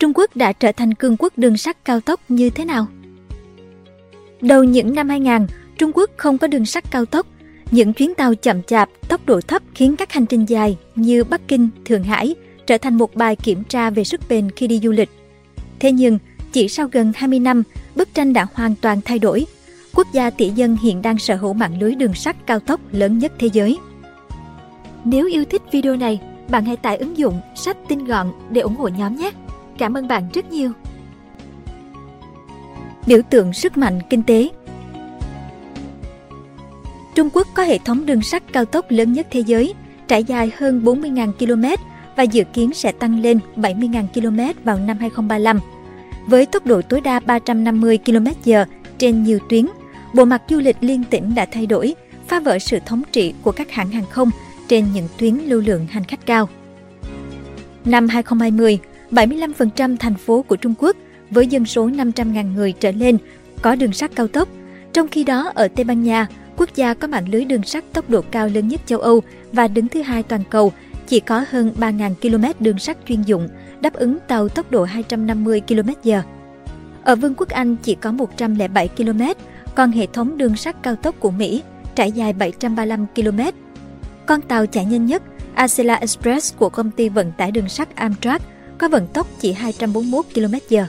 Trung Quốc đã trở thành cường quốc đường sắt cao tốc như thế nào? Đầu những năm 2000, Trung Quốc không có đường sắt cao tốc. Những chuyến tàu chậm chạp, tốc độ thấp khiến các hành trình dài như Bắc Kinh, Thượng Hải trở thành một bài kiểm tra về sức bền khi đi du lịch. Thế nhưng, chỉ sau gần 20 năm, bức tranh đã hoàn toàn thay đổi. Quốc gia tỷ dân hiện đang sở hữu mạng lưới đường sắt cao tốc lớn nhất thế giới. Nếu yêu thích video này, bạn hãy tải ứng dụng sách tin gọn để ủng hộ nhóm nhé. Cảm ơn bạn rất nhiều. Biểu tượng sức mạnh kinh tế Trung Quốc có hệ thống đường sắt cao tốc lớn nhất thế giới, trải dài hơn 40.000 km và dự kiến sẽ tăng lên 70.000 km vào năm 2035. Với tốc độ tối đa 350 km/h trên nhiều tuyến, bộ mặt du lịch liên tỉnh đã thay đổi, phá vỡ sự thống trị của các hãng hàng không trên những tuyến lưu lượng hành khách cao. Năm 2020, 75% thành phố của Trung Quốc với dân số 500.000 người trở lên có đường sắt cao tốc. Trong khi đó, ở Tây Ban Nha, quốc gia có mạng lưới đường sắt tốc độ cao lớn nhất châu Âu và đứng thứ hai toàn cầu, chỉ có hơn 3.000 km đường sắt chuyên dụng, đáp ứng tàu tốc độ 250 km/h. Ở Vương quốc Anh chỉ có 107 km, còn hệ thống đường sắt cao tốc của Mỹ trải dài 735 km. Con tàu chạy nhanh nhất, Acela Express của công ty vận tải đường sắt Amtrak có vận tốc chỉ 241 km/h.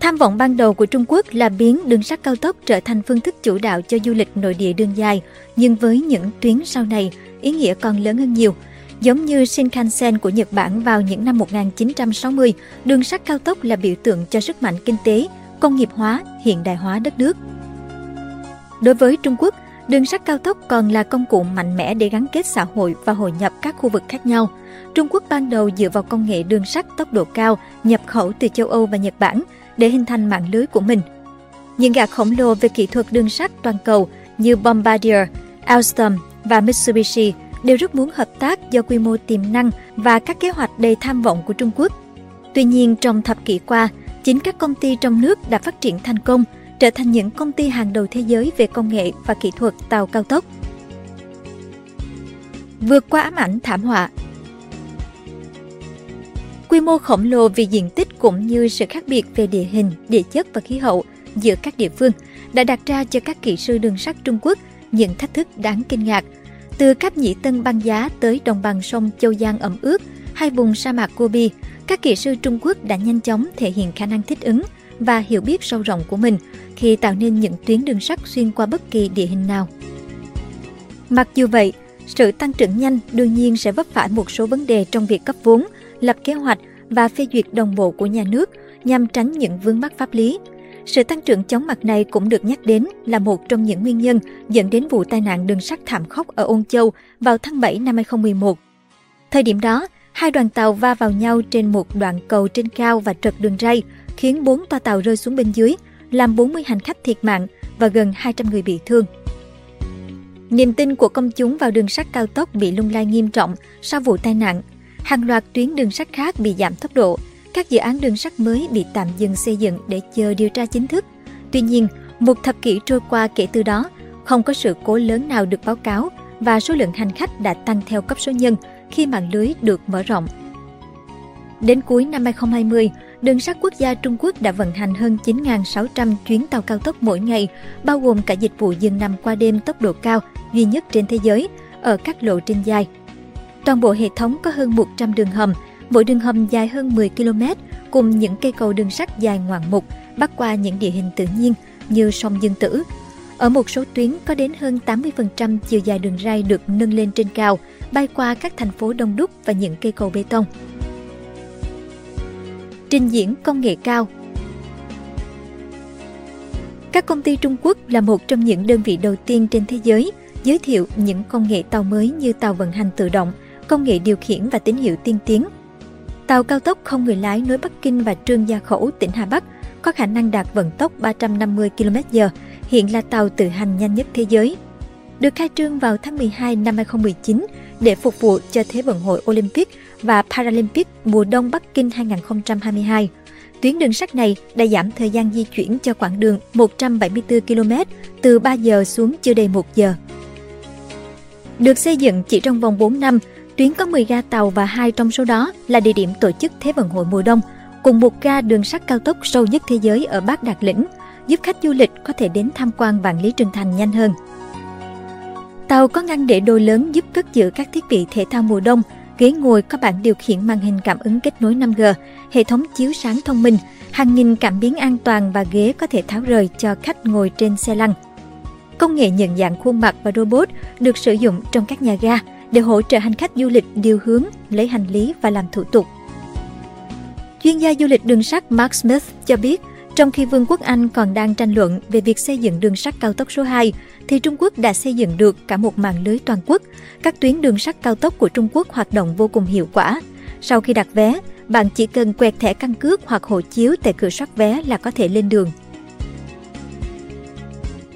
Tham vọng ban đầu của Trung Quốc là biến đường sắt cao tốc trở thành phương thức chủ đạo cho du lịch nội địa đường dài, nhưng với những tuyến sau này, ý nghĩa còn lớn hơn nhiều. Giống như Shinkansen của Nhật Bản vào những năm 1960, đường sắt cao tốc là biểu tượng cho sức mạnh kinh tế, công nghiệp hóa, hiện đại hóa đất nước. Đối với Trung Quốc, đường sắt cao tốc còn là công cụ mạnh mẽ để gắn kết xã hội và hội nhập các khu vực khác nhau. Trung Quốc ban đầu dựa vào công nghệ đường sắt tốc độ cao nhập khẩu từ châu Âu và Nhật Bản để hình thành mạng lưới của mình. Những gã khổng lồ về kỹ thuật đường sắt toàn cầu như Bombardier, Alstom và Mitsubishi đều rất muốn hợp tác do quy mô tiềm năng và các kế hoạch đầy tham vọng của Trung Quốc. Tuy nhiên, trong thập kỷ qua, chính các công ty trong nước đã phát triển thành công, trở thành những công ty hàng đầu thế giới về công nghệ và kỹ thuật tàu cao tốc. Vượt qua ám ảnh thảm họa Quy mô khổng lồ vì diện tích cũng như sự khác biệt về địa hình, địa chất và khí hậu giữa các địa phương đã đặt ra cho các kỹ sư đường sắt Trung Quốc những thách thức đáng kinh ngạc. Từ Cáp nhĩ tân băng giá tới đồng bằng sông Châu Giang ẩm ướt hay vùng sa mạc Gobi, các kỹ sư Trung Quốc đã nhanh chóng thể hiện khả năng thích ứng và hiểu biết sâu rộng của mình khi tạo nên những tuyến đường sắt xuyên qua bất kỳ địa hình nào. Mặc dù vậy, sự tăng trưởng nhanh đương nhiên sẽ vấp phải một số vấn đề trong việc cấp vốn, lập kế hoạch và phê duyệt đồng bộ của nhà nước nhằm tránh những vướng mắc pháp lý. Sự tăng trưởng chóng mặt này cũng được nhắc đến là một trong những nguyên nhân dẫn đến vụ tai nạn đường sắt thảm khốc ở Ôn Châu vào tháng 7 năm 2011. Thời điểm đó, hai đoàn tàu va vào nhau trên một đoạn cầu trên cao và trật đường ray, khiến bốn toa tàu rơi xuống bên dưới, làm 40 hành khách thiệt mạng và gần 200 người bị thương. Niềm tin của công chúng vào đường sắt cao tốc bị lung lay nghiêm trọng sau vụ tai nạn hàng loạt tuyến đường sắt khác bị giảm tốc độ, các dự án đường sắt mới bị tạm dừng xây dựng để chờ điều tra chính thức. Tuy nhiên, một thập kỷ trôi qua kể từ đó, không có sự cố lớn nào được báo cáo và số lượng hành khách đã tăng theo cấp số nhân khi mạng lưới được mở rộng. Đến cuối năm 2020, đường sắt quốc gia Trung Quốc đã vận hành hơn 9.600 chuyến tàu cao tốc mỗi ngày, bao gồm cả dịch vụ dừng nằm qua đêm tốc độ cao duy nhất trên thế giới ở các lộ trình dài Toàn bộ hệ thống có hơn 100 đường hầm, mỗi đường hầm dài hơn 10 km, cùng những cây cầu đường sắt dài ngoạn mục, bắc qua những địa hình tự nhiên như sông Dương Tử. Ở một số tuyến có đến hơn 80% chiều dài đường ray được nâng lên trên cao, bay qua các thành phố đông đúc và những cây cầu bê tông. Trình diễn công nghệ cao Các công ty Trung Quốc là một trong những đơn vị đầu tiên trên thế giới giới thiệu những công nghệ tàu mới như tàu vận hành tự động – công nghệ điều khiển và tín hiệu tiên tiến. Tàu cao tốc không người lái nối Bắc Kinh và Trương Gia Khẩu, tỉnh Hà Bắc, có khả năng đạt vận tốc 350 km/h, hiện là tàu tự hành nhanh nhất thế giới. Được khai trương vào tháng 12 năm 2019 để phục vụ cho Thế vận hội Olympic và Paralympic mùa đông Bắc Kinh 2022. Tuyến đường sắt này đã giảm thời gian di chuyển cho quãng đường 174 km từ 3 giờ xuống chưa đầy 1 giờ. Được xây dựng chỉ trong vòng 4 năm, Tuyến có 10 ga tàu và hai trong số đó là địa điểm tổ chức Thế vận hội mùa đông, cùng một ga đường sắt cao tốc sâu nhất thế giới ở Bắc Đạt Lĩnh, giúp khách du lịch có thể đến tham quan Vạn Lý Trường Thành nhanh hơn. Tàu có ngăn để đồ lớn giúp cất giữ các thiết bị thể thao mùa đông, ghế ngồi có bảng điều khiển màn hình cảm ứng kết nối 5G, hệ thống chiếu sáng thông minh, hàng nghìn cảm biến an toàn và ghế có thể tháo rời cho khách ngồi trên xe lăn. Công nghệ nhận dạng khuôn mặt và robot được sử dụng trong các nhà ga để hỗ trợ hành khách du lịch điều hướng, lấy hành lý và làm thủ tục. Chuyên gia du lịch đường sắt Mark Smith cho biết, trong khi Vương quốc Anh còn đang tranh luận về việc xây dựng đường sắt cao tốc số 2, thì Trung Quốc đã xây dựng được cả một mạng lưới toàn quốc. Các tuyến đường sắt cao tốc của Trung Quốc hoạt động vô cùng hiệu quả. Sau khi đặt vé, bạn chỉ cần quẹt thẻ căn cước hoặc hộ chiếu tại cửa soát vé là có thể lên đường.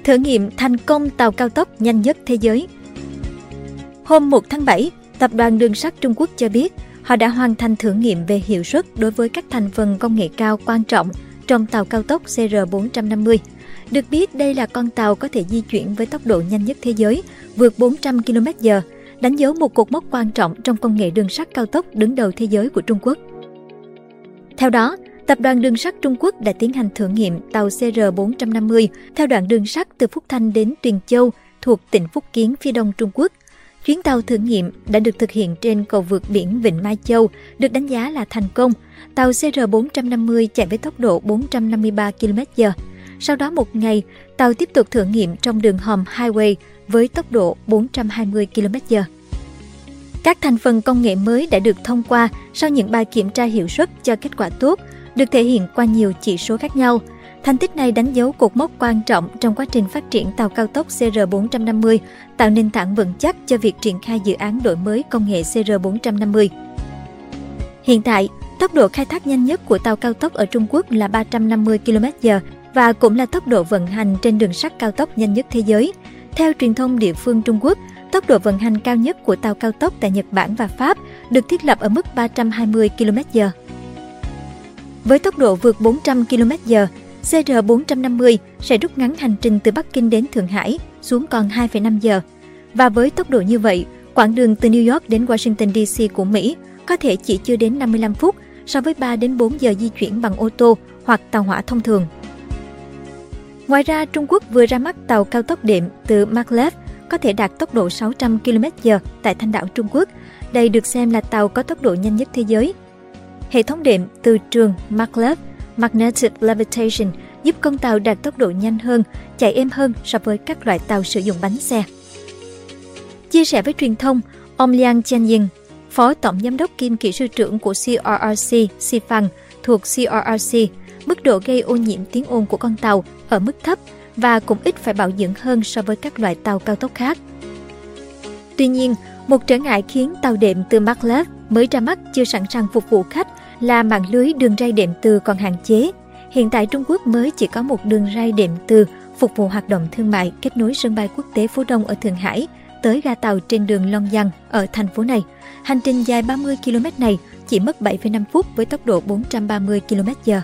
Thử nghiệm thành công tàu cao tốc nhanh nhất thế giới Hôm 1 tháng 7, Tập đoàn Đường sắt Trung Quốc cho biết họ đã hoàn thành thử nghiệm về hiệu suất đối với các thành phần công nghệ cao quan trọng trong tàu cao tốc CR450. Được biết đây là con tàu có thể di chuyển với tốc độ nhanh nhất thế giới, vượt 400 km/h, đánh dấu một cột mốc quan trọng trong công nghệ đường sắt cao tốc đứng đầu thế giới của Trung Quốc. Theo đó, Tập đoàn Đường sắt Trung Quốc đã tiến hành thử nghiệm tàu CR450 theo đoạn đường sắt từ Phúc Thanh đến Tuyền Châu thuộc tỉnh Phúc Kiến phía đông Trung Quốc. Chuyến tàu thử nghiệm đã được thực hiện trên cầu vượt biển Vịnh Mai Châu, được đánh giá là thành công. Tàu CR450 chạy với tốc độ 453 km/h. Sau đó một ngày, tàu tiếp tục thử nghiệm trong đường hầm highway với tốc độ 420 km/h. Các thành phần công nghệ mới đã được thông qua sau những bài kiểm tra hiệu suất cho kết quả tốt, được thể hiện qua nhiều chỉ số khác nhau. Thành tích này đánh dấu cột mốc quan trọng trong quá trình phát triển tàu cao tốc CR450, tạo nền tảng vững chắc cho việc triển khai dự án đổi mới công nghệ CR450. Hiện tại, tốc độ khai thác nhanh nhất của tàu cao tốc ở Trung Quốc là 350 km/h và cũng là tốc độ vận hành trên đường sắt cao tốc nhanh nhất thế giới. Theo truyền thông địa phương Trung Quốc, tốc độ vận hành cao nhất của tàu cao tốc tại Nhật Bản và Pháp được thiết lập ở mức 320 km/h. Với tốc độ vượt 400 km/h, CR450 sẽ rút ngắn hành trình từ Bắc Kinh đến Thượng Hải xuống còn 2,5 giờ. Và với tốc độ như vậy, quãng đường từ New York đến Washington DC của Mỹ có thể chỉ chưa đến 55 phút so với 3 đến 4 giờ di chuyển bằng ô tô hoặc tàu hỏa thông thường. Ngoài ra, Trung Quốc vừa ra mắt tàu cao tốc đệm từ Maglev có thể đạt tốc độ 600 km/h tại Thanh đảo Trung Quốc. Đây được xem là tàu có tốc độ nhanh nhất thế giới. Hệ thống đệm từ trường Maglev Magnetic Levitation giúp con tàu đạt tốc độ nhanh hơn, chạy êm hơn so với các loại tàu sử dụng bánh xe. Chia sẻ với truyền thông, ông Liang Jianying, Phó Tổng Giám đốc kiêm kỹ sư trưởng của CRRC Sifang thuộc CRRC, mức độ gây ô nhiễm tiếng ồn của con tàu ở mức thấp và cũng ít phải bảo dưỡng hơn so với các loại tàu cao tốc khác. Tuy nhiên, một trở ngại khiến tàu đệm từ Maglev mới ra mắt chưa sẵn sàng phục vụ khách là mạng lưới đường ray đệm từ còn hạn chế. Hiện tại Trung Quốc mới chỉ có một đường ray đệm từ phục vụ hoạt động thương mại kết nối sân bay quốc tế Phú Đông ở Thượng Hải tới ga tàu trên đường Long Giang ở thành phố này. Hành trình dài 30 km này chỉ mất 7,5 phút với tốc độ 430 km/h.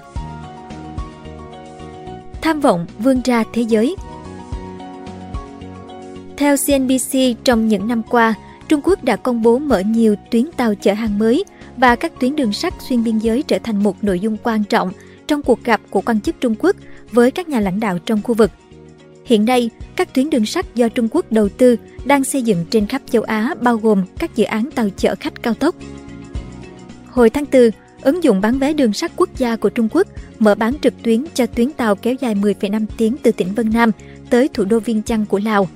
Tham vọng vươn ra thế giới Theo CNBC, trong những năm qua, Trung Quốc đã công bố mở nhiều tuyến tàu chở hàng mới và các tuyến đường sắt xuyên biên giới trở thành một nội dung quan trọng trong cuộc gặp của quan chức Trung Quốc với các nhà lãnh đạo trong khu vực. Hiện nay, các tuyến đường sắt do Trung Quốc đầu tư đang xây dựng trên khắp châu Á bao gồm các dự án tàu chở khách cao tốc. Hồi tháng 4, ứng dụng bán vé đường sắt quốc gia của Trung Quốc mở bán trực tuyến cho tuyến tàu kéo dài 10,5 tiếng từ tỉnh Vân Nam tới thủ đô Viên Chăn của Lào.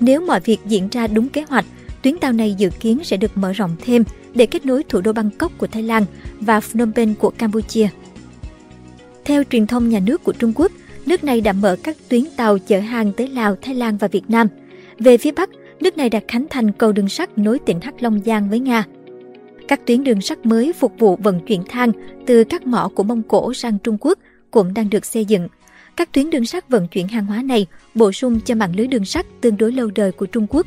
Nếu mọi việc diễn ra đúng kế hoạch, tuyến tàu này dự kiến sẽ được mở rộng thêm để kết nối thủ đô Bangkok của Thái Lan và Phnom Penh của Campuchia. Theo truyền thông nhà nước của Trung Quốc, nước này đã mở các tuyến tàu chở hàng tới Lào, Thái Lan và Việt Nam. Về phía Bắc, nước này đã khánh thành cầu đường sắt nối tỉnh Hắc Long Giang với Nga. Các tuyến đường sắt mới phục vụ vận chuyển than từ các mỏ của Mông Cổ sang Trung Quốc cũng đang được xây dựng. Các tuyến đường sắt vận chuyển hàng hóa này bổ sung cho mạng lưới đường sắt tương đối lâu đời của Trung Quốc